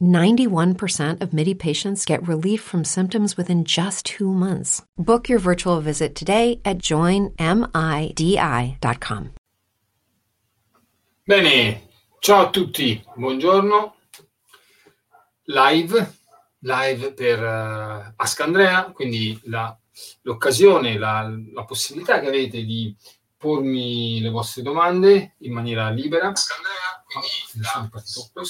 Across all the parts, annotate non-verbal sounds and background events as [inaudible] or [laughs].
91% of MIDI patients get relief from symptoms within just two months. Book your virtual visit today at joinmidi.com. Bene, ciao a tutti, buongiorno. Live, live per uh, Ask Andrea, quindi la, l'occasione, la, la, possibilità che avete di pormi le vostre domande in maniera libera. Ask Andrea, quindi oh, la,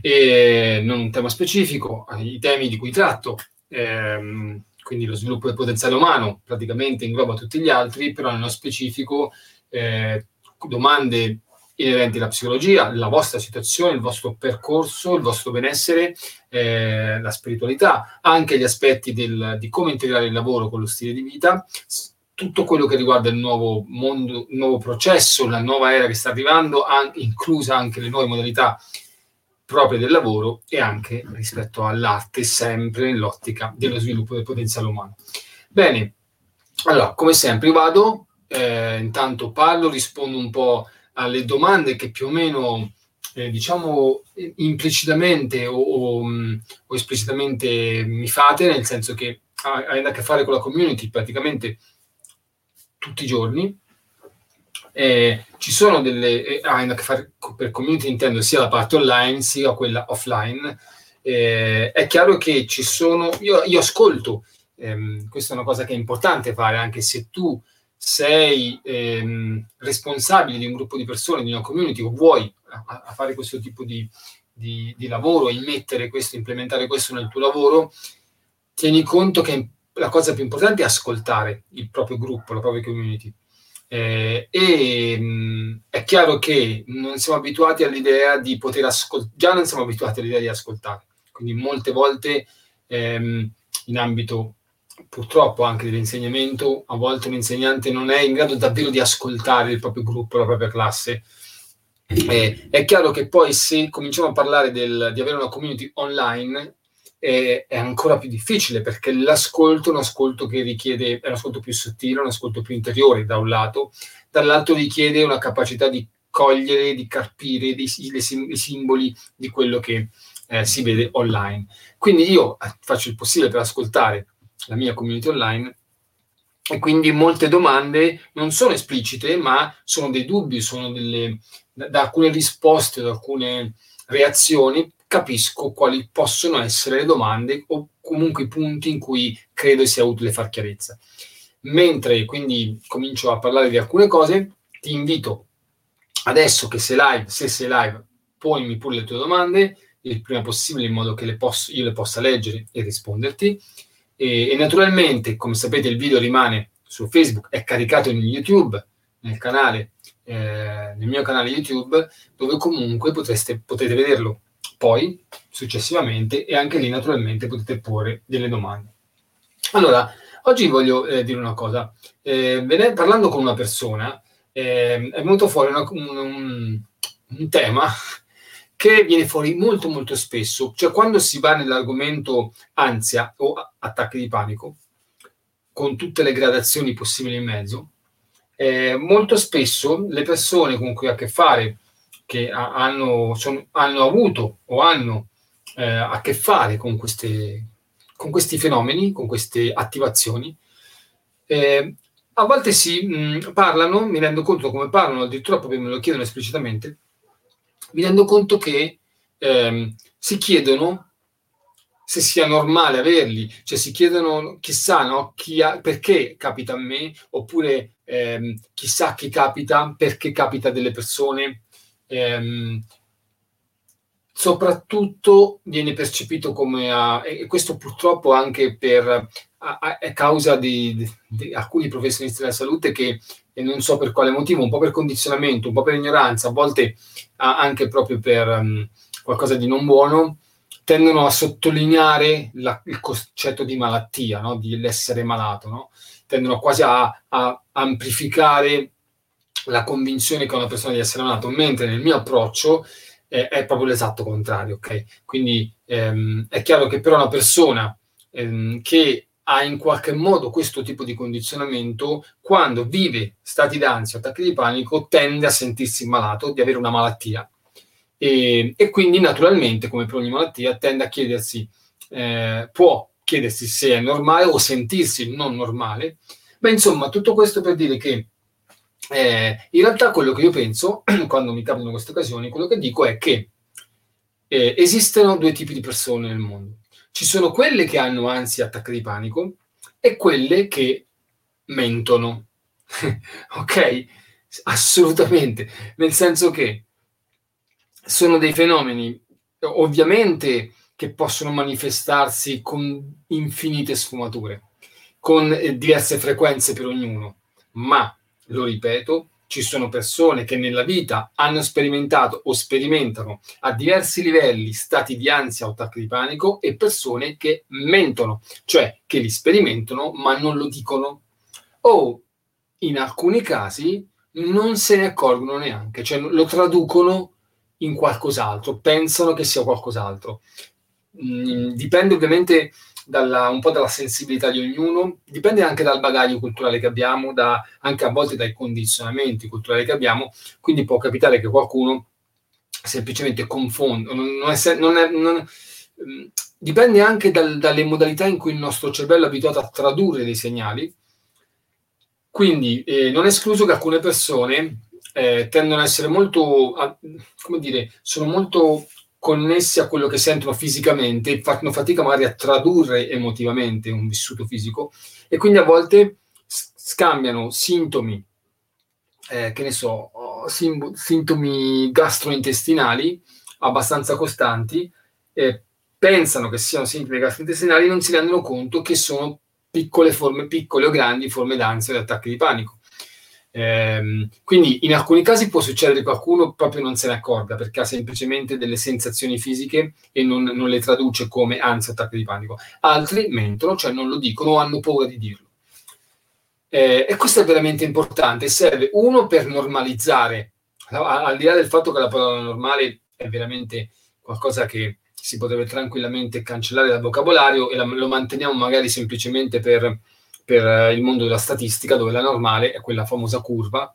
e non un tema specifico, i temi di cui tratto, ehm, quindi lo sviluppo del potenziale umano praticamente ingloba tutti gli altri, però nello specifico eh, domande inerenti alla psicologia, la vostra situazione, il vostro percorso, il vostro benessere, eh, la spiritualità, anche gli aspetti del, di come integrare il lavoro con lo stile di vita, tutto quello che riguarda il nuovo mondo, il nuovo processo, la nuova era che sta arrivando, an- inclusa anche le nuove modalità proprie del lavoro e anche rispetto all'arte, sempre nell'ottica dello sviluppo del potenziale umano. Bene, allora, come sempre vado, eh, intanto parlo, rispondo un po' alle domande che più o meno, eh, diciamo, implicitamente o, o, o, esplicitamente mi fate, nel senso che hai a che fare con la community praticamente tutti i giorni, eh, ci sono delle eh, hanno a che fare per community intendo sia la parte online sia quella offline. Eh, è chiaro che ci sono io, io ascolto ehm, questa è una cosa che è importante fare anche se tu sei ehm, responsabile di un gruppo di persone di una community o vuoi a, a fare questo tipo di, di, di lavoro immettere questo implementare questo nel tuo lavoro tieni conto che la cosa più importante è ascoltare il proprio gruppo la propria community eh, e mh, mm, è chiaro che non siamo abituati all'idea di poter ascoltare, già non siamo abituati all'idea di ascoltare, quindi molte volte ehm, in ambito purtroppo anche dell'insegnamento, a volte un insegnante non è in grado davvero di ascoltare il proprio gruppo, la propria classe. Eh, è chiaro che poi se cominciamo a parlare del, di avere una community online, è, è, ancora più difficile perché l'ascolto è un ascolto che richiede, è un ascolto più sottile, un ascolto più interiore da un lato, dall'altro richiede una capacità di cogliere, di carpire i simboli di quello che eh, si vede online. Quindi io eh, faccio il possibile per ascoltare la mia community online e quindi molte domande non sono esplicite, ma sono dei dubbi, sono delle, da, da alcune risposte, da alcune reazioni capisco quali possono essere le domande o comunque i punti in cui credo sia utile far chiarezza. Mentre quindi comincio a parlare di alcune cose, ti invito adesso che sei live, se sei live, ponimi pure le tue domande il prima possibile in modo che le posso, io le possa leggere e risponderti. E, e, naturalmente, come sapete, il video rimane su Facebook, è caricato in YouTube, nel canale, eh, nel mio canale YouTube, dove comunque potreste, potete vederlo poi successivamente e anche lì naturalmente potete porre delle domande. Allora, oggi voglio eh, dire una cosa. Eh, parlando con una persona eh, è venuto fuori una, un, un, un tema [laughs] che viene fuori molto molto spesso, cioè quando si va nell'argomento ansia o attacchi di panico, con tutte le gradazioni possibili in mezzo, eh, molto spesso le persone con cui ho a che fare che hanno, sono, hanno avuto o hanno eh, a che fare con, queste, con, questi fenomeni, con queste attivazioni, eh, a volte si mh, parlano, mi rendo conto come parlano, addirittura proprio me lo chiedono esplicitamente, mi rendo conto che ehm, si chiedono se sia normale averli, cioè si chiedono chissà no, chi ha, perché capita a me, oppure ehm, chissà chi capita, perché capita a delle persone. Ehm, soprattutto viene percepito come a, e questo purtroppo anche per a, a, causa di, di, di, alcuni professionisti della salute che e non so per quale motivo, un po' per condizionamento, un po' per ignoranza, a volte anche proprio per um, qualcosa di non buono, tendono a sottolineare la, il concetto di malattia, no? di essere malato, no? tendono quasi a, a, amplificare la convinzione che una persona di essere malato, mentre nel mio approccio eh, è proprio l'esatto contrario, ok? Quindi ehm, è chiaro che però una persona ehm, che ha in qualche modo questo tipo di condizionamento, quando vive stati d'ansia attacchi di panico, tende a sentirsi malato, di avere una malattia e, e, quindi naturalmente, come per ogni malattia, tende a chiedersi, eh, può chiedersi se è normale o sentirsi non normale. Beh, insomma, tutto questo per dire che eh, in realtà quello che io penso, [clears throat] quando mi capitano queste occasioni, quello che dico è che eh, esistono due tipi di persone nel mondo. Ci sono quelle che hanno ansia, attacchi di panico e quelle che mentono. [laughs] ok? Assolutamente. Nel senso che sono dei fenomeni ovviamente che possono manifestarsi con infinite sfumature, con eh, diverse frequenze per ognuno, ma, lo ripeto, ci sono persone che nella vita hanno sperimentato o sperimentano a diversi livelli stati di ansia o attacchi di panico e persone che mentono, cioè che li sperimentano ma non lo dicono o in alcuni casi non se ne accorgono neanche, cioè lo traducono in qualcos'altro, pensano che sia qualcos'altro. Mm, dipende ovviamente dalla, un po' dalla sensibilità di ognuno, dipende anche dal bagaglio culturale che abbiamo, da, anche a volte dai condizionamenti culturali che abbiamo, quindi può capitare che qualcuno semplicemente confonda, non, non è, non è, non, mm, dipende anche dal, dalle modalità in cui il nostro cervello è abituato a tradurre dei segnali, quindi eh, non è escluso che alcune persone eh, tendono ad essere molto, a, come dire, sono molto connessi a quello che sentono fisicamente, fanno fatica magari a tradurre emotivamente un vissuto fisico e quindi a volte scambiano sintomi, eh, che ne so, sim- sintomi gastrointestinali abbastanza costanti, eh, pensano che siano sintomi gastrointestinali e non si rendono conto che sono piccole forme, piccole o grandi forme d'ansia o di attacchi di panico. Ehm, quindi in alcuni casi può succedere che qualcuno proprio non se ne accorga perché ha semplicemente delle sensazioni fisiche e non, non le traduce come ansia o attacco di panico. Altri mentono, cioè non lo dicono o hanno paura di dirlo. Eh, e questo è veramente importante. Serve uno per normalizzare, al di là del fatto che la parola normale è veramente qualcosa che si potrebbe tranquillamente cancellare dal vocabolario e la, lo manteniamo magari semplicemente per per eh, il mondo della statistica, dove la normale è quella famosa curva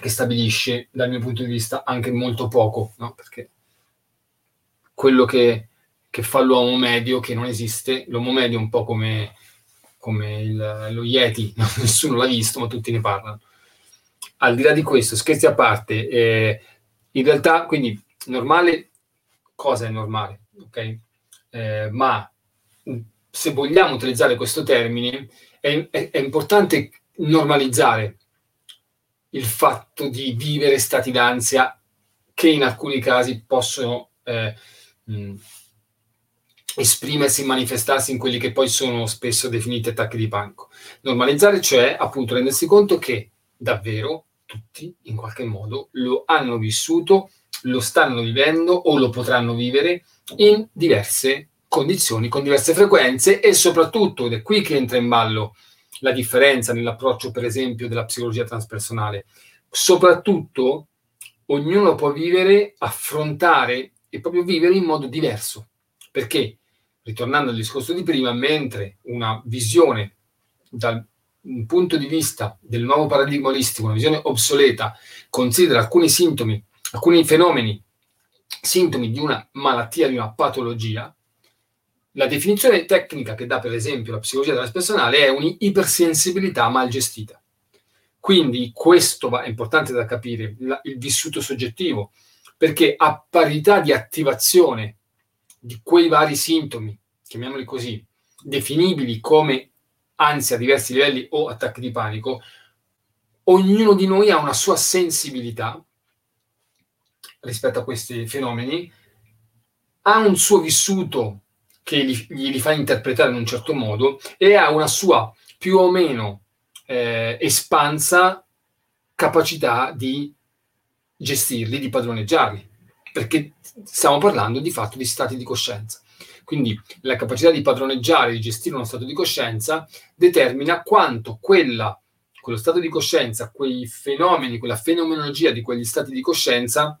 che stabilisce, dal mio punto di vista, anche molto poco, no? perché quello che, che, fa l'uomo medio, che non esiste, l'uomo medio è un po' come, come il, lo Yeti, [laughs] nessuno l'ha visto, ma tutti ne parlano. Al di là di questo, scherzi a parte, eh, in realtà, quindi, normale, cosa è normale? Ok? Eh, ma se vogliamo utilizzare questo termine, è, è, è importante normalizzare il fatto di vivere stati d'ansia che in alcuni casi possono eh, mh, esprimersi, manifestarsi in quelli che poi sono spesso definiti attacchi di panico. Normalizzare, cioè appunto rendersi conto che davvero tutti in qualche modo lo hanno vissuto, lo stanno vivendo o lo potranno vivere in diverse condizioni con diverse frequenze e soprattutto, ed è qui che entra in ballo la differenza nell'approccio, per esempio, della psicologia transpersonale, soprattutto ognuno può vivere, affrontare e proprio vivere in modo diverso. Perché, ritornando al discorso di prima, mentre una visione dal punto di vista del nuovo paradigma olistico, una visione obsoleta, considera alcuni sintomi, alcuni fenomeni, sintomi di una malattia, di una patologia, la definizione tecnica che dà per esempio la psicologia transpersonale è un'ipersensibilità mal gestita. Quindi questo è importante da capire, la, il vissuto soggettivo, perché a parità di attivazione di quei vari sintomi, chiamiamoli così, definibili come ansia a diversi livelli o attacchi di panico, ognuno di noi ha una sua sensibilità rispetto a questi fenomeni, ha un suo vissuto che gli, gli fa interpretare in un certo modo e ha una sua più o meno eh, espansa capacità di gestirli, di padroneggiarli, perché stiamo parlando di fatto di stati di coscienza. Quindi la capacità di padroneggiare, di gestire uno stato di coscienza determina quanto quella, quello stato di coscienza, quei fenomeni, quella fenomenologia di quegli stati di coscienza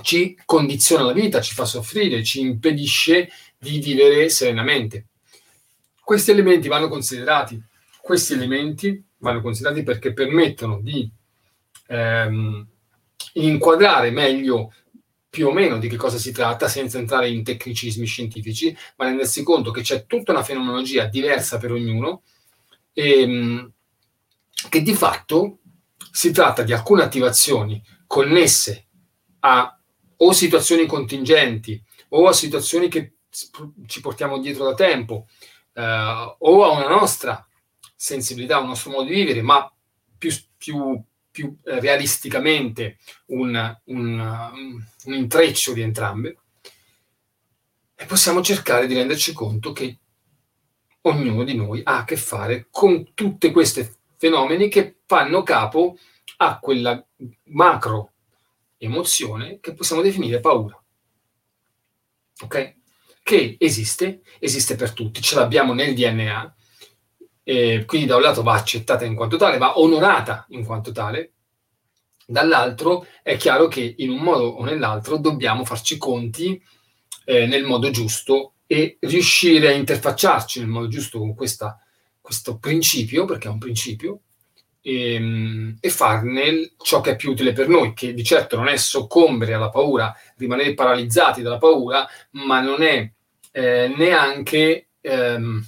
ci condiziona la vita, ci fa soffrire, ci impedisce di vivere serenamente. Questi elementi vanno considerati, questi elementi vanno considerati perché permettono di ehm, inquadrare meglio più o meno di che cosa si tratta senza entrare in tecnicismi scientifici, ma rendersi conto che c'è tutta una fenomenologia diversa per ognuno e ehm, che di fatto si tratta di alcune attivazioni connesse a o situazioni contingenti o a situazioni che ci portiamo dietro da tempo eh, o a una nostra sensibilità, un nostro modo di vivere, ma più, più, più eh, realisticamente un, un, un intreccio di entrambe. E possiamo cercare di renderci conto che ognuno di noi ha a che fare con tutti questi fenomeni che fanno capo a quella macro emozione che possiamo definire paura. Ok? Che esiste, esiste per tutti, ce l'abbiamo nel DNA, e quindi da un lato va accettata in quanto tale, va onorata in quanto tale, dall'altro è chiaro che in un modo o nell'altro dobbiamo farci conti eh, nel modo giusto e riuscire a interfacciarci nel modo giusto con questa, questo principio, perché è un principio, e, ehm, e, farne ciò che è più utile per noi, che di certo non è soccombere alla paura, rimanere paralizzati dalla paura, ma non è eh, neanche ehm,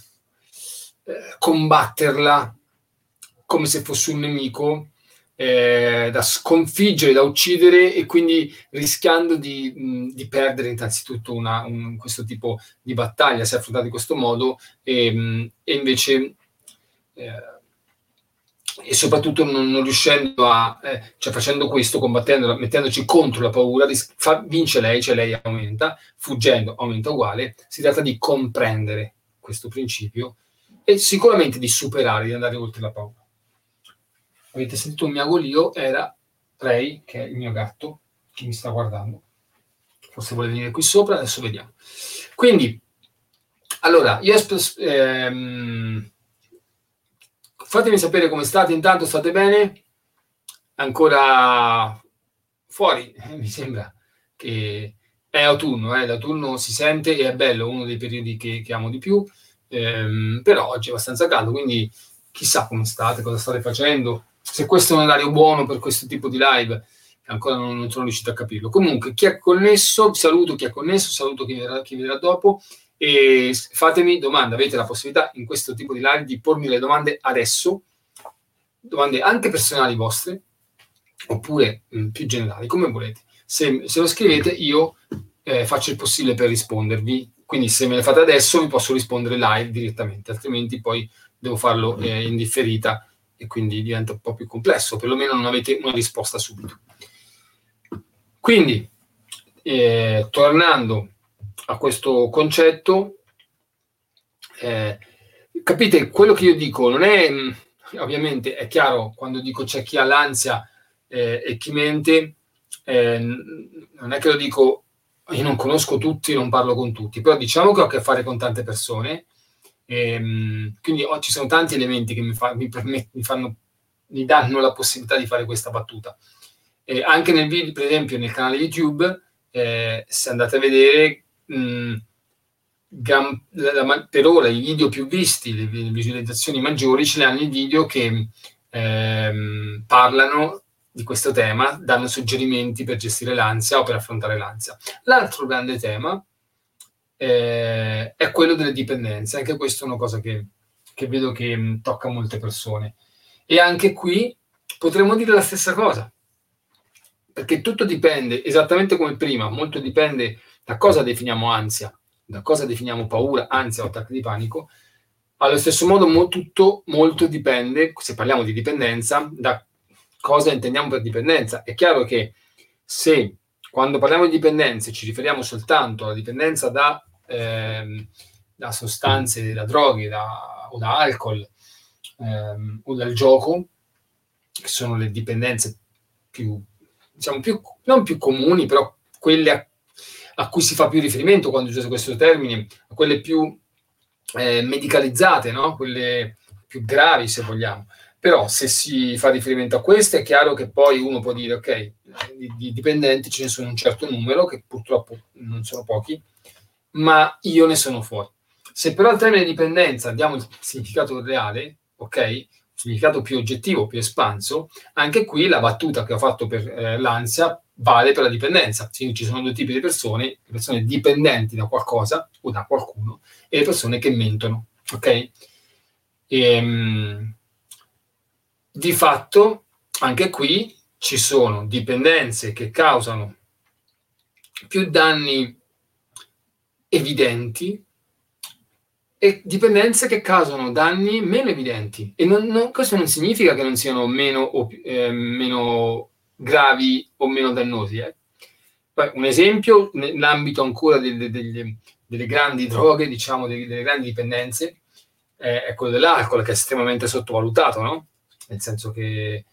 eh, combatterla come se fosse un nemico eh, da sconfiggere, da uccidere e quindi rischiando di, di perdere innanzitutto una, un, questo tipo di battaglia se affrontata in questo modo e, mh, e invece eh, e soprattutto non, non riuscendo a, eh, cioè facendo questo, combattendo, mettendoci contro la paura, fa, vince lei, cioè lei aumenta, fuggendo aumenta uguale, si tratta di comprendere questo principio e sicuramente di superare, di andare oltre la paura. Avete sentito un miagolio, era Ray, che è il mio gatto, che mi sta guardando. Forse vuole venire qui sopra, adesso vediamo. Quindi, allora, io ehm, Fatemi sapere come state, intanto state bene? Ancora fuori, eh, mi sembra che è autunno, eh? l'autunno si sente e è bello, uno dei periodi che, che amo di più, ehm, però oggi è abbastanza caldo, quindi chissà come state, cosa state facendo, se questo è un orario buono per questo tipo di live, ancora non, non sono riuscito a capirlo. Comunque, chi è connesso, saluto chi è connesso, saluto chi verrà, chi verrà dopo e fatemi domande, avete la possibilità in questo tipo di live di pormi le domande adesso, domande anche personali vostre, oppure mh, mm, più generali, come volete. Se, se lo scrivete io eh, faccio il possibile per rispondervi, quindi se me le fate adesso vi posso rispondere live direttamente, altrimenti poi devo farlo eh, in differita e quindi diventa un po' più complesso, perlomeno non avete una risposta subito. Quindi, eh, tornando a questo concetto, eh, capite, quello che io dico non è, mm, ovviamente è chiaro, quando dico c'è chi ha l'ansia eh, e chi mente, eh, non è che lo dico, io non conosco tutti, non parlo con tutti, però diciamo che ho a che fare con tante persone, ehm, quindi oh, ci sono tanti elementi che mi, fa, mi, permet- mi, fanno, mi danno la possibilità di fare questa battuta. anche nel video, per esempio, nel canale YouTube, eh, se andate a vedere, mh, mm, la, la, per ora i video più visti, le, le, visualizzazioni maggiori, ce ne hanno i video che ehm, parlano di questo tema, danno suggerimenti per gestire l'ansia o per affrontare l'ansia. L'altro grande tema eh, è quello delle dipendenze, anche questa è una cosa che, che vedo che mh, mm, tocca molte persone. E anche qui potremmo dire la stessa cosa, perché tutto dipende, esattamente come prima, molto dipende da cosa definiamo ansia, da cosa definiamo paura, ansia o attacco di panico, allo stesso modo mo, tutto molto dipende, se parliamo di dipendenza, da cosa intendiamo per dipendenza. È chiaro che se quando parliamo di dipendenze ci riferiamo soltanto alla dipendenza da, ehm, da sostanze, da droghe da, o da alcol ehm, o dal gioco, che sono le dipendenze più, diciamo, più, non più comuni, però quelle a, a cui si fa più riferimento quando uso questo termine, quelle più eh, medicalizzate, no? quelle più gravi se vogliamo. Però se si fa riferimento a queste è chiaro che poi uno può dire ok, di dipendenti ce ne sono un certo numero, che purtroppo non sono pochi, ma io ne sono fuori. Se però al termine dipendenza diamo il significato reale, ok, significato più oggettivo, più espanso, anche qui la battuta che ho fatto per eh, l'ansia vale per la dipendenza. Quindi ci sono due tipi di persone, le persone dipendenti da qualcosa o da qualcuno e le persone che mentono, ok? E, ehm, di fatto, anche qui ci sono dipendenze che causano più danni evidenti e dipendenze che causano danni meno evidenti. E non, non, questo non significa che non siano meno, eh, meno gravi o meno dannosi. Eh. Poi, un esempio, nell'ambito ancora delle, delle, delle grandi droghe, diciamo, delle, delle grandi dipendenze, eh, è quello dell'alcol, che è estremamente sottovalutato, no? nel senso che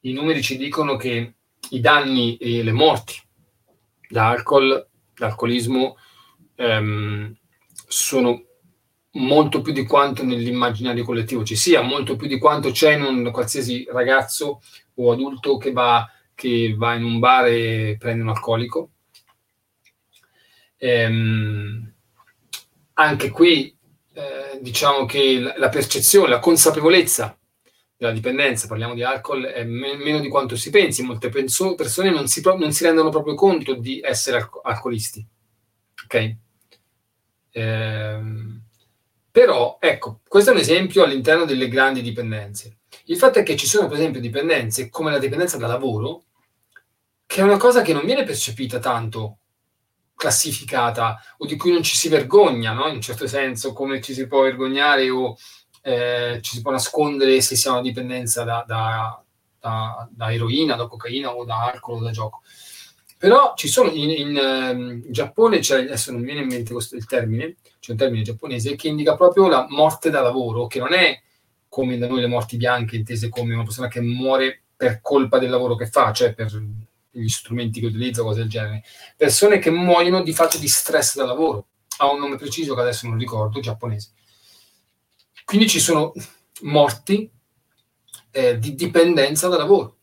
i numeri ci dicono che i danni e le morti da alcol, da ehm, sono molto più di quanto nell'immaginario collettivo ci sia, molto più di quanto c'è in un qualsiasi ragazzo o adulto che va, che va in un bar e prende un alcolico. Ehm, anche qui eh, diciamo che la, percezione, la consapevolezza della dipendenza, parliamo di alcol, è me- meno di quanto si pensi. Molte penso- persone non si, pro- non si, rendono proprio conto di essere alco- alcolisti. Ok? Ehm, però, ecco, questo è un esempio all'interno delle grandi dipendenze. Il fatto è che ci sono, per esempio, dipendenze come la dipendenza da lavoro, che è una cosa che non viene percepita tanto classificata o di cui non ci si vergogna, no? in un certo senso, come ci si può vergognare o eh, ci si può nascondere se si ha una dipendenza da, da, da, da, eroina, da cocaina o da alcol o da gioco. Però ci sono in, in, in ehm, Giappone, cioè, adesso non mi viene in mente questo, il termine, c'è un termine giapponese che indica proprio la morte da lavoro, che non è come da noi le morti bianche, intese come una persona che muore per colpa del lavoro che fa, cioè per gli strumenti che utilizza, cose del genere. Persone che muoiono di fatto di stress da lavoro. Ha un nome preciso che adesso non ricordo, giapponese. Quindi ci sono morti eh, di dipendenza da lavoro.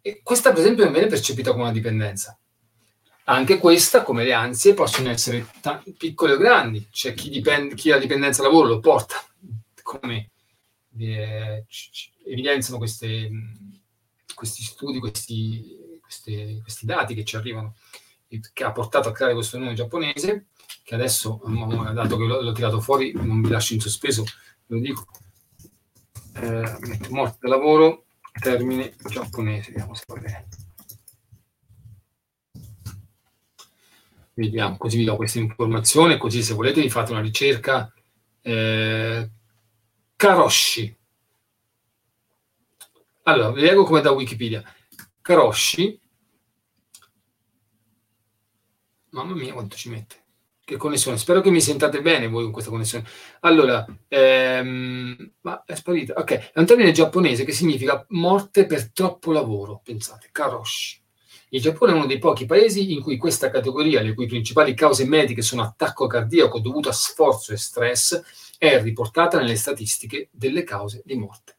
E questa, per esempio, non viene percepita come una dipendenza. Anche questa, come le ansie, possono essere t- piccole o grandi. C'è chi, dipende, chi ha dipendenza da lavoro lo porta, come eh, evidenziano queste, questi studi, questi, questi, questi dati che ci arrivano, che ha portato a creare questo nome giapponese che adesso, dato che l'ho, l'ho tirato fuori, non vi lascio in sospeso, lo dico. Eh, morte lavoro, termine giapponese, vediamo se va bene. Vediamo, così vi do questa informazione, così se volete vi fate una ricerca. Eh, Karoshi. Allora, vi leggo come da Wikipedia. Karoshi. Mamma mia quanto ci mette che connessione. Spero che mi sentate bene voi con questa connessione. Allora, ehm, ma è sparita. Ok, è un termine giapponese che significa morte per troppo lavoro. Pensate, karoshi. Il Giappone è uno dei pochi paesi in cui questa categoria, le cui principali cause mediche sono attacco cardiaco dovuto a sforzo e stress, è riportata nelle statistiche delle cause di morte.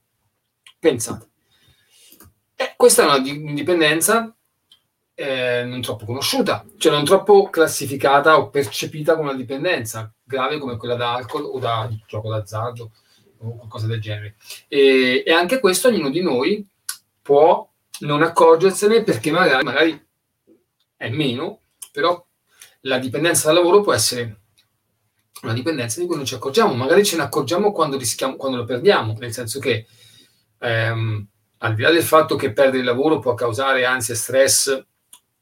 Pensate. Eh, questa è una dipendenza eh, non troppo conosciuta, cioè non troppo classificata o percepita come una dipendenza grave come quella da alcol o da gioco d'azzardo o qualcosa del genere. E, e, anche questo ognuno di noi può non accorgersene perché magari, magari è meno, però la dipendenza dal lavoro può essere una dipendenza di cui non ci accorgiamo, magari ce ne accorgiamo quando rischiamo, quando lo perdiamo, nel senso che ehm, al di là del fatto che perdere il lavoro può causare ansia e stress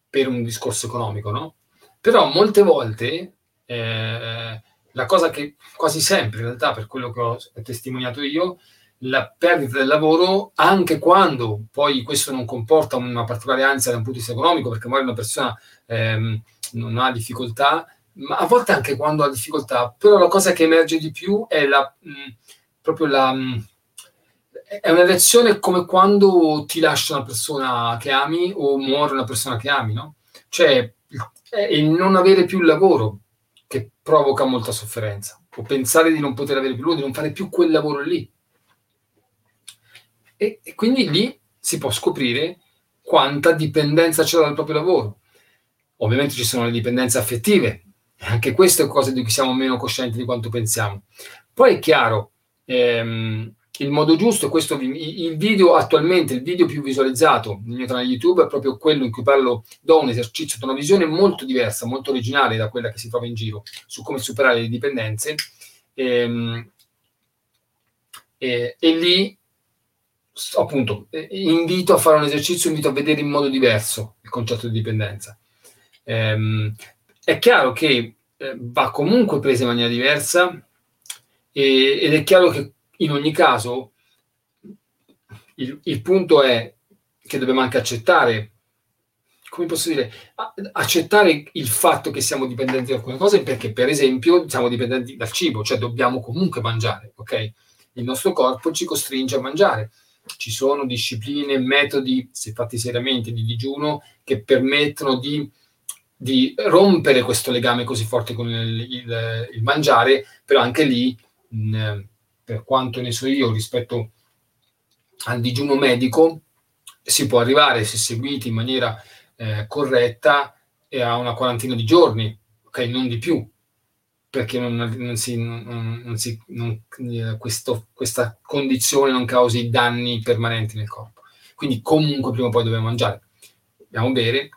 per un discorso economico, no? Però molte volte eh, la cosa che quasi sempre in realtà per quello che ho testimoniato io la perdita del lavoro anche quando poi questo non comporta una particolare ansia da un punto di vista economico perché magari una persona ehm, non ha difficoltà ma a volte anche quando ha difficoltà però la cosa che emerge di più è la mh, proprio la mh, è una reazione come quando ti lascia una persona che ami o muore una persona che ami no? cioè il non avere più il lavoro che provoca molta sofferenza o pensare di non poter avere più di non fare più quel lavoro lì e, e quindi lì si può scoprire quanta dipendenza c'è dal proprio lavoro. Ovviamente ci sono le dipendenze affettive, anche queste cose di cui siamo meno coscienti di quanto pensiamo. Poi è chiaro, ehm, il modo giusto, questo, il video attualmente, il video più visualizzato nel mio canale YouTube è proprio quello in cui parlo, do un esercizio, do una visione molto diversa, molto originale da quella che si trova in giro su come superare le dipendenze. Ehm, e, e lì appunto, invito a fare un esercizio, invito a vedere in modo diverso il concetto di dipendenza. Ehm, è chiaro che eh, va comunque presa in maniera diversa e, ed è chiaro che in ogni caso il, il punto è che dobbiamo anche accettare come posso dire, accettare il fatto che siamo dipendenti da alcune cose perché, per esempio, siamo dipendenti dal cibo, cioè dobbiamo comunque mangiare, ok? Il nostro corpo ci costringe a mangiare ci sono discipline, metodi, se fatti seriamente, di digiuno che permettono di, di rompere questo legame così forte con il, il, il mangiare, però anche lì, mh, per quanto ne so io, rispetto al digiuno medico, si può arrivare, se seguiti in maniera eh, corretta, a una quarantina di giorni, ok, non di più perché non, non si, non, si, questo, questa condizione non causi danni permanenti nel corpo. Quindi comunque prima o poi dobbiamo mangiare, dobbiamo bere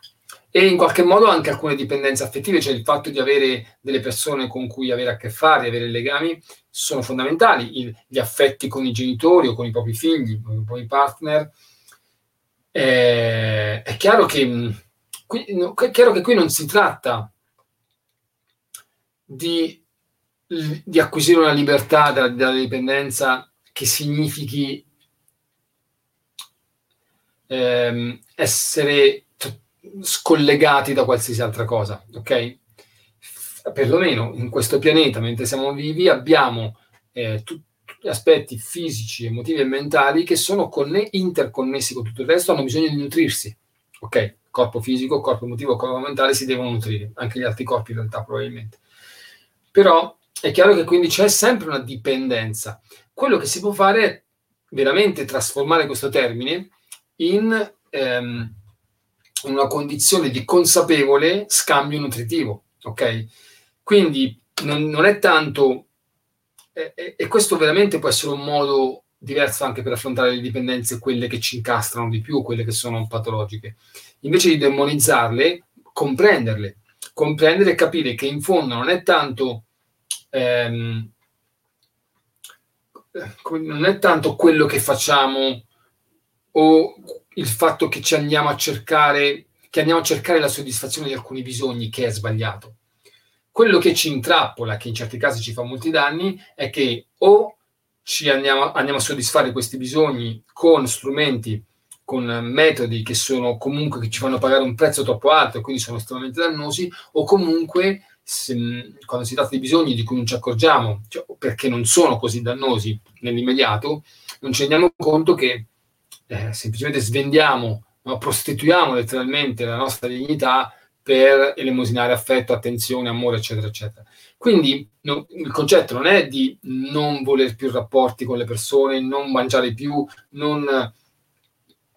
e in qualche modo anche alcune dipendenze affettive, cioè il fatto di avere delle persone con cui avere a che fare, avere legami, sono fondamentali. Il, gli affetti con i genitori o con i propri figli, con i propri partner. Eh, è, chiaro che, qui, è chiaro che qui non si tratta di, di acquisire una libertà dalla, dalla, dipendenza che significhi ehm, essere scollegati da qualsiasi altra cosa, ok? Perlomeno in questo pianeta, mentre siamo vivi, abbiamo eh, tutti aspetti fisici, emotivi e mentali che sono conne- interconnessi con tutto il resto, hanno bisogno di nutrirsi, ok? Corpo fisico, corpo emotivo, corpo mentale si devono nutrire, anche gli altri corpi in realtà probabilmente. Però è chiaro che quindi c'è sempre una dipendenza. Quello che si può fare è veramente trasformare questo termine in ehm, una condizione di consapevole scambio nutritivo, ok? Quindi non, non è tanto, e, e questo veramente può essere un modo diverso anche per affrontare le dipendenze, quelle che ci incastrano di più, quelle che sono patologiche. Invece di demonizzarle, comprenderle, comprendere e capire che in fondo non è tanto ehm, non è tanto quello che facciamo o il fatto che ci andiamo a cercare che andiamo a cercare la soddisfazione di alcuni bisogni che è sbagliato. Quello che ci intrappola, che in certi casi ci fa molti danni, è che o ci andiamo, andiamo a soddisfare questi bisogni con strumenti con metodi che sono comunque che ci fanno pagare un prezzo troppo alto e quindi sono estremamente dannosi, o comunque se, quando si tratta di bisogni di cui non ci accorgiamo, cioè, perché non sono così dannosi nell'immediato, non ci rendiamo conto che eh, semplicemente svendiamo, no, prostituiamo letteralmente la nostra dignità per elemosinare affetto, attenzione, amore, eccetera, eccetera. Quindi no, il concetto non è di non voler più rapporti con le persone, non mangiare più, non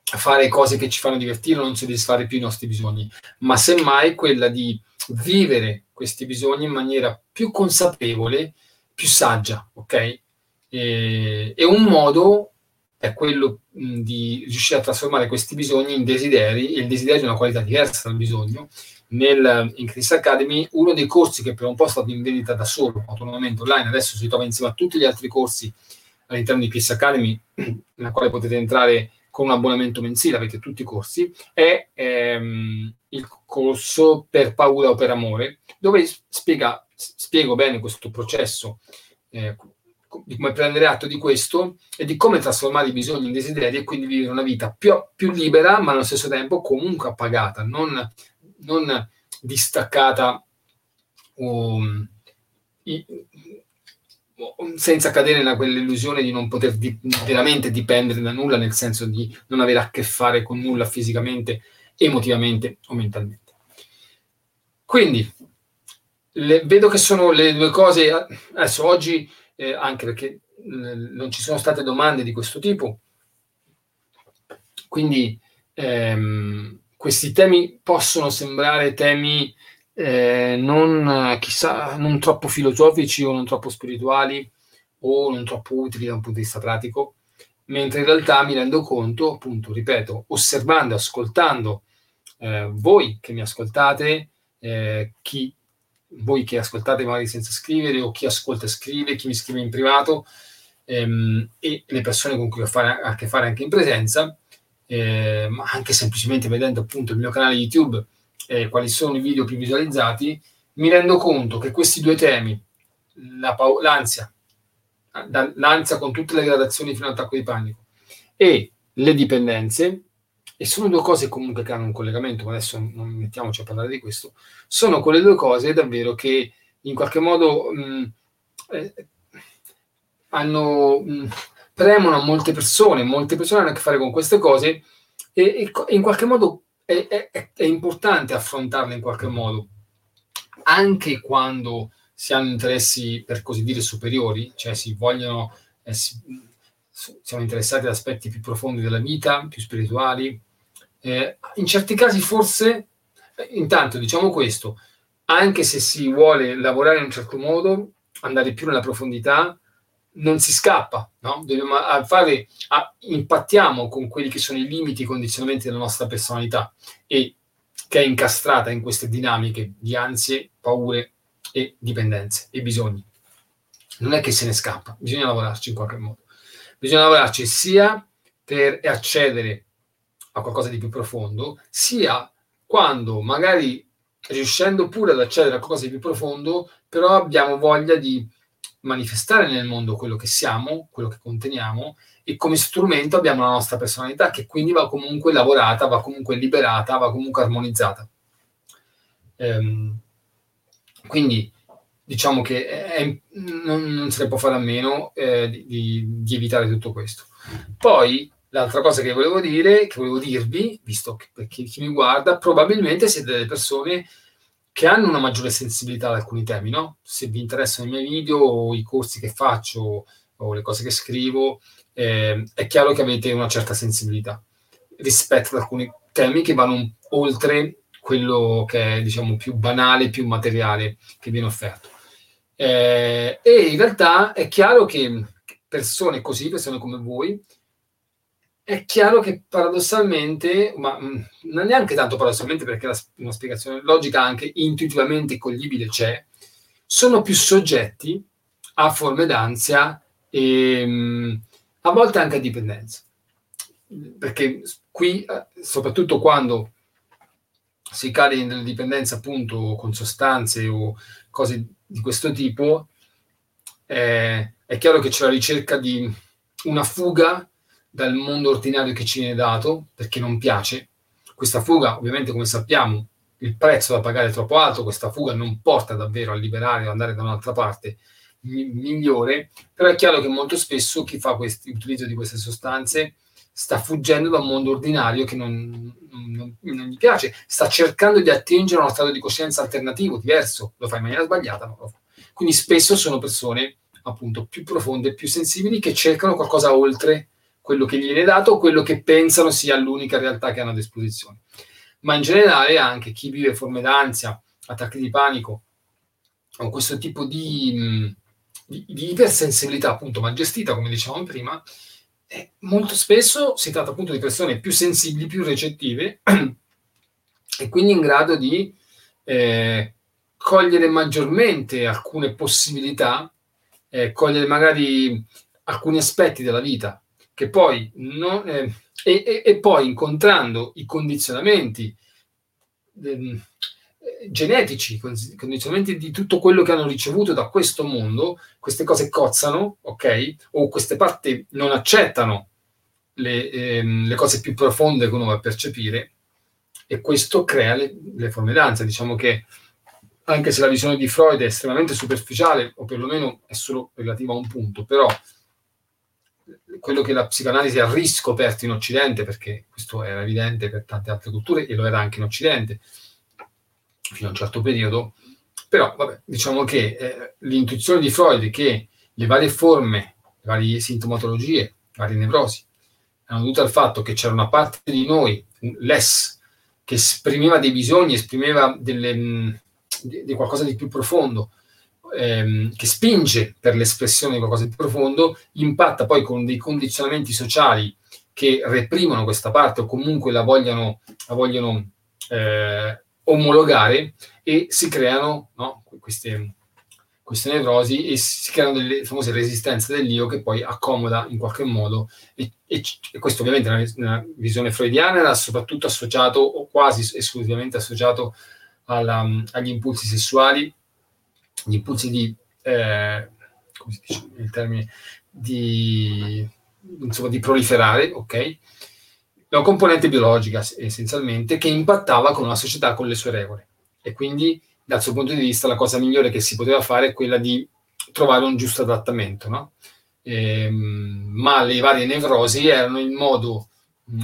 fare cose che ci fanno divertire, non soddisfare più i nostri bisogni, ma semmai quella di vivere questi bisogni in maniera più consapevole, più saggia, ok? E, e un modo è quello di riuscire a trasformare questi bisogni in desideri, e il desiderio è una qualità diversa dal bisogno. Nel, in Chris Academy, uno dei corsi che per un po' è stato in vendita da solo, autonomamente online, adesso si trova insieme a tutti gli altri corsi all'interno di Chris Academy, [clears throat] nella quale potete entrare con un abbonamento mensile, avete tutti i corsi, è ehm, il corso per paura o per amore, dove spiega, spiego bene questo processo, eh, di come prendere atto di questo e di come trasformare i bisogni in desideri e quindi vivere una vita più, più libera, ma allo stesso tempo comunque appagata, non, non distaccata um, senza cadere in quell'illusione di non poter di, veramente dipendere da nulla, nel senso di non avere a che fare con nulla fisicamente, emotivamente o mentalmente. Quindi, le, vedo che sono le due cose, adesso oggi, eh, anche perché eh, non ci sono state domande di questo tipo, quindi ehm, questi temi possono sembrare temi eh, non, chissà, non troppo filosofici o non troppo spirituali o non troppo utili da un punto di vista pratico, mentre in realtà mi rendo conto, appunto, ripeto, osservando, ascoltando eh, voi che mi ascoltate, eh, chi, voi che ascoltate magari senza scrivere o chi ascolta e scrive, chi mi scrive in privato ehm, e le persone con cui ho fare, a che fare anche in presenza, eh, ma anche semplicemente vedendo appunto il mio canale YouTube eh, quali sono i video più visualizzati, mi rendo conto che questi due temi, la pa- l'ansia, da, l'ansia con tutte le gradazioni fino all'attacco di panico e le dipendenze, e sono due cose comunque che hanno un collegamento, ma adesso non mettiamoci a parlare di questo, sono quelle due cose davvero che in qualche modo mh, eh, hanno, mh, premono a molte persone, molte persone hanno a che fare con queste cose e, e, e in qualche modo è, è, è importante affrontarle in qualche modo, anche quando si hanno interessi per così dire superiori, cioè si vogliono, eh, si, siamo interessati ad aspetti più profondi della vita, più spirituali. Eh, in certi casi forse, eh, intanto diciamo questo, anche se si vuole lavorare in un certo modo, andare più nella profondità, non si scappa, no? Dobbiamo fare, a, impattiamo con quelli che sono i limiti i condizionamenti della nostra personalità e che è incastrata in queste dinamiche di ansie, paure e dipendenze e bisogni. Non è che se ne scappa, bisogna lavorarci in qualche modo. Bisogna lavorarci sia per accedere a qualcosa di più profondo, sia quando magari riuscendo pure ad accedere a qualcosa di più profondo, però abbiamo voglia di manifestare nel mondo quello che siamo, quello che conteniamo e come strumento abbiamo la nostra personalità che quindi va comunque lavorata, va comunque liberata, va comunque armonizzata. Ehm, quindi diciamo che è, non, non, se ne può fare a meno eh, di, di, evitare tutto questo. Poi l'altra cosa che volevo dire, che volevo dirvi, visto che chi, chi mi guarda, probabilmente siete delle persone che hanno una maggiore sensibilità ad alcuni temi, no? Se vi interessano i miei video o i corsi che faccio o le cose che scrivo, eh, è chiaro che avete una certa sensibilità rispetto ad alcuni temi che vanno oltre quello che è, diciamo, più banale, più materiale che viene offerto. Eh, e in realtà è chiaro che persone così, persone come voi, è chiaro che paradossalmente, ma mh, mm, non neanche tanto paradossalmente perché la, una spiegazione logica anche intuitivamente coglibile c'è, sono più soggetti a forme d'ansia e mh, mm, a volte anche a dipendenza. Perché qui, eh, soprattutto quando si cade in dipendenza appunto con sostanze o cose di questo tipo, eh, è chiaro che c'è la ricerca di una fuga dal mondo ordinario che ci viene dato, perché non piace. Questa fuga, ovviamente, come sappiamo, il prezzo da pagare è troppo alto, questa fuga non porta davvero a liberare o andare da un'altra parte migliore, però è chiaro che molto spesso chi fa l'utilizzo di queste sostanze sta fuggendo da un mondo ordinario che non, non, non, gli piace, sta cercando di attingere a uno stato di coscienza alternativo, diverso, lo fa in maniera sbagliata, ma lo fa. Quindi spesso sono persone appunto più profonde, più sensibili, che cercano qualcosa oltre quello che gli viene dato o quello che pensano sia l'unica realtà che hanno a disposizione. Ma in generale anche chi vive forme d'ansia, attacchi di panico o questo tipo di, di, di ipersensibilità appunto mal gestita, come dicevamo prima, eh, molto spesso si tratta appunto di persone più sensibili, più recettive [clears throat] e quindi in grado di eh, cogliere maggiormente alcune possibilità, eh, cogliere magari alcuni aspetti della vita che poi non, eh, e, e, e poi incontrando i condizionamenti ehm, genetici, condizionamenti di tutto quello che hanno ricevuto da questo mondo, queste cose cozzano, ok? O queste parti non accettano le, ehm, le cose più profonde che uno va a percepire e questo crea le, le forme d'ansia. Diciamo che anche se la visione di Freud è estremamente superficiale, o perlomeno è solo relativa a un punto, però quello che la psicanalisi ha riscoperto in Occidente, perché questo era evidente per tante altre culture e lo era anche in Occidente fino a un certo periodo, però vabbè, diciamo che eh, l'intuizione di Freud che le varie forme, le varie sintomatologie, le varie nevrosi, erano dovute al fatto che c'era una parte di noi, l'ess, che esprimeva dei bisogni, esprimeva delle, mm, di, di qualcosa di più profondo, ehm, che spinge per l'espressione di qualcosa di profondo, impatta poi con dei condizionamenti sociali che reprimono questa parte o comunque la vogliono, la vogliono eh, omologare e si creano no, queste, queste nevrosi e si creano delle famose resistenze dell'io che poi accomoda in qualche modo e, e, e questo ovviamente nella, nella, visione freudiana era soprattutto associato o quasi esclusivamente associato alla, agli impulsi sessuali gli impulsi di, eh, come si dice il termine, di, insomma, di proliferare, ok? Una componente biologica essenzialmente che impattava con una società con le sue regole e quindi dal suo punto di vista la cosa migliore che si poteva fare è quella di trovare un giusto adattamento, no? ehm, ma le varie nevrosi erano il modo,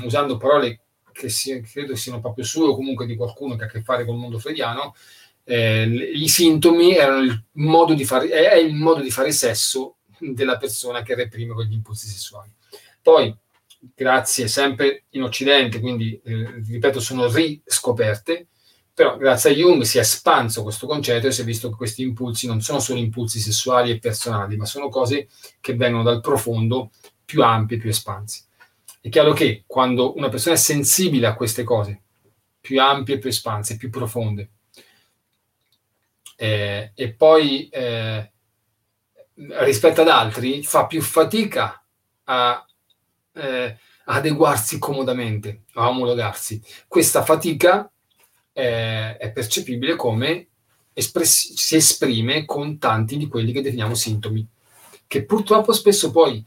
usando parole che si, credo siano proprio sue o comunque di qualcuno che ha a che fare con il mondo freudiano, eh, i sintomi erano il modo di fare, è il modo di fare sesso della persona che reprime quegli impulsi sessuali. Poi, grazie sempre in Occidente, quindi eh, ripeto, sono riscoperte, però grazie a Jung si è espanso questo concetto e si è visto che questi impulsi non sono solo impulsi sessuali e personali, ma sono cose che vengono dal profondo più ampi e più espansi. È chiaro che quando una persona è sensibile a queste cose, più ampie, più espanse, più profonde, eh, e poi eh, rispetto ad altri fa più fatica a eh, adeguarsi comodamente, a omologarsi. Questa fatica eh, è percepibile come espress- si esprime con tanti di quelli che definiamo sintomi, che purtroppo spesso poi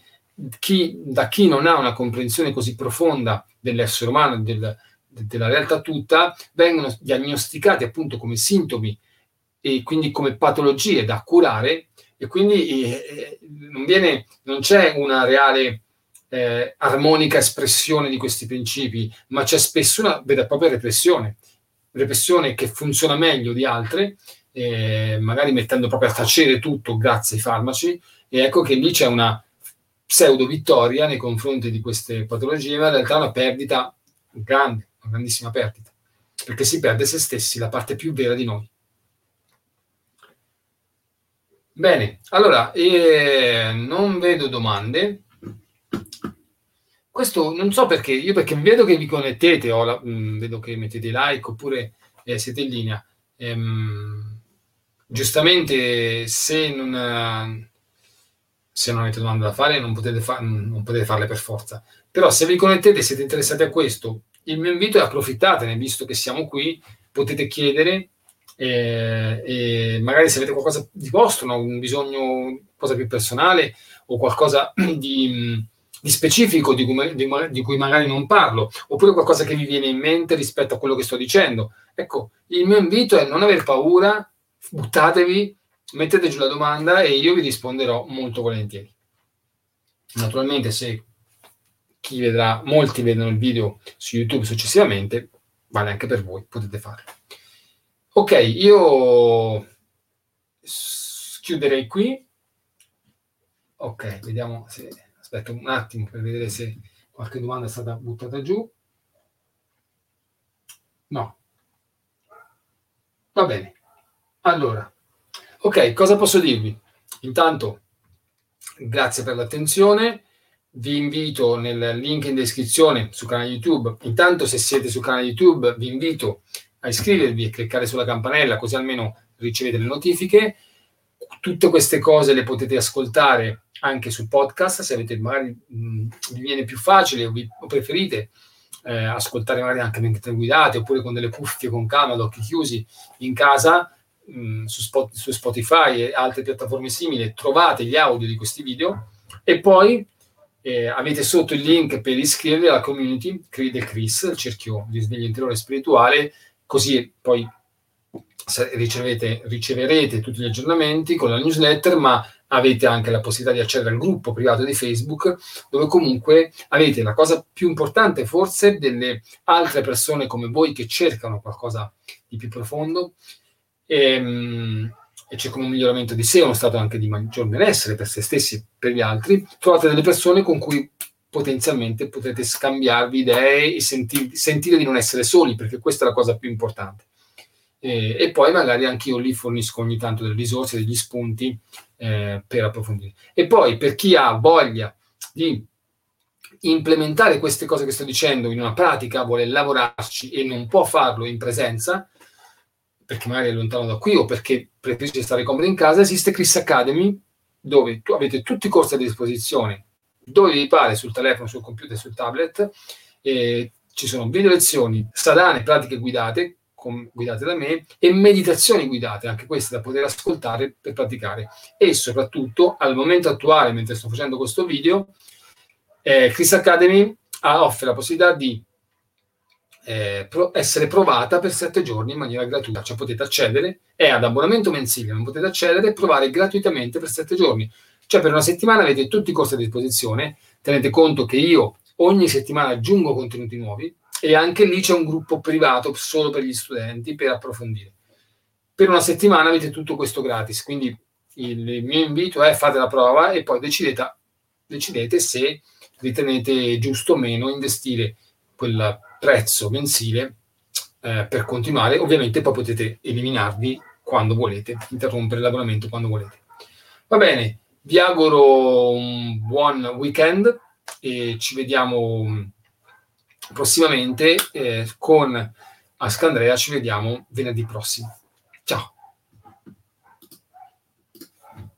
chi, da chi non ha una comprensione così profonda dell'essere umano, del, della realtà tutta, vengono diagnosticati appunto come sintomi e quindi come patologie da curare e quindi eh, eh, non, viene, non c'è una reale eh, armonica espressione di questi principi, ma c'è spesso una vera e propria repressione, repressione che funziona meglio di altre, eh, magari mettendo proprio a tacere tutto grazie ai farmaci, e ecco che lì c'è una pseudo vittoria nei confronti di queste patologie, ma in realtà una perdita grande, una grandissima perdita, perché si perde se stessi, la parte più vera di noi. Bene, allora, eh, non vedo domande. Questo non so perché, io perché vedo che vi connettete, la, mh, mm, vedo che mettete like oppure eh, siete in linea. Ehm, giustamente, se non, se non avete domande da fare, non potete, fa- non potete farle per forza. Però se vi connettete e siete interessati a questo, il mio invito è approfittatene, visto che siamo qui, potete chiedere e, e magari se avete qualcosa di vostro, no? un bisogno, cosa più personale o qualcosa [clears throat] di, di specifico di cui, di, di cui, magari non parlo, oppure qualcosa che vi viene in mente rispetto a quello che sto dicendo. Ecco, il mio invito è non aver paura, buttatevi, mettete giù la domanda e io vi risponderò molto volentieri. Naturalmente se chi vedrà, molti vedono il video su YouTube successivamente, vale anche per voi, potete farlo. Ok, io chiuderei qui. Ok, vediamo se... Aspetta un attimo per vedere se qualche domanda è stata buttata giù. No. Va bene. Allora, ok, cosa posso dirvi? Intanto, grazie per l'attenzione. Vi invito nel link in descrizione sul canale YouTube. Intanto, se siete sul canale YouTube, vi invito a iscrivervi e cliccare sulla campanella così almeno ricevete le notifiche. tutte queste cose le potete ascoltare anche sul podcast, se avete magari mh, vi viene più facile o, vi, o preferite eh, ascoltare magari anche mentre guidate oppure con delle cuffie con camera, occhi chiusi in casa mh, su, spot, su Spotify e altre piattaforme simili, trovate gli audio di questi video e poi eh, avete sotto il link per iscrivervi alla community del Chris, il cerchio di sveglio interiore spirituale, così poi ricevete, riceverete tutti gli aggiornamenti con la newsletter, ma avete anche la possibilità di accedere al gruppo privato di Facebook, dove comunque avete la cosa più importante forse delle altre persone come voi che cercano qualcosa di più profondo e, ehm, e cercano un miglioramento di sé, uno stato anche di maggior benessere per se stessi e per gli altri. Trovate delle persone con cui potenzialmente potrete scambiarvi idee e senti- sentire di non essere soli, perché questa è la cosa più importante eh, e poi magari anche io lì fornisco ogni tanto delle risorse, degli spunti eh, per approfondire. E poi per chi ha voglia di implementare queste cose che sto dicendo in una pratica, vuole lavorarci e non può farlo in presenza, perché magari è lontano da qui o perché preferisce stare comodo in casa, esiste Chris Academy dove tu avete tutti i corsi a disposizione, dove vi pare, sul telefono, sul computer, sul tablet, e ci sono video lezioni, sadane, pratiche guidate, guidate da me e meditazioni guidate, anche queste da poter ascoltare per praticare. E soprattutto al momento attuale, mentre sto facendo questo video, eh, Chris Academy offre la possibilità di eh, pro- essere provata per sette giorni in maniera gratuita, cioè potete accedere, è ad abbonamento mensile, non potete accedere e provare gratuitamente per sette giorni. Cioè per una settimana avete tutti i corsi a disposizione, tenete conto che io ogni settimana aggiungo contenuti nuovi, e anche lì c'è un gruppo privato solo per gli studenti per approfondire. Per una settimana avete tutto questo gratis, quindi il mio invito è fate la prova e poi decidete, decidete se ritenete giusto o meno investire quel prezzo mensile eh, per continuare. Ovviamente poi potete eliminarvi quando volete, interrompere l'abbonamento quando volete. Va bene, vi auguro un buon weekend e ci vediamo prossimamente eh, con Ascandrea ci vediamo venerdì prossimo.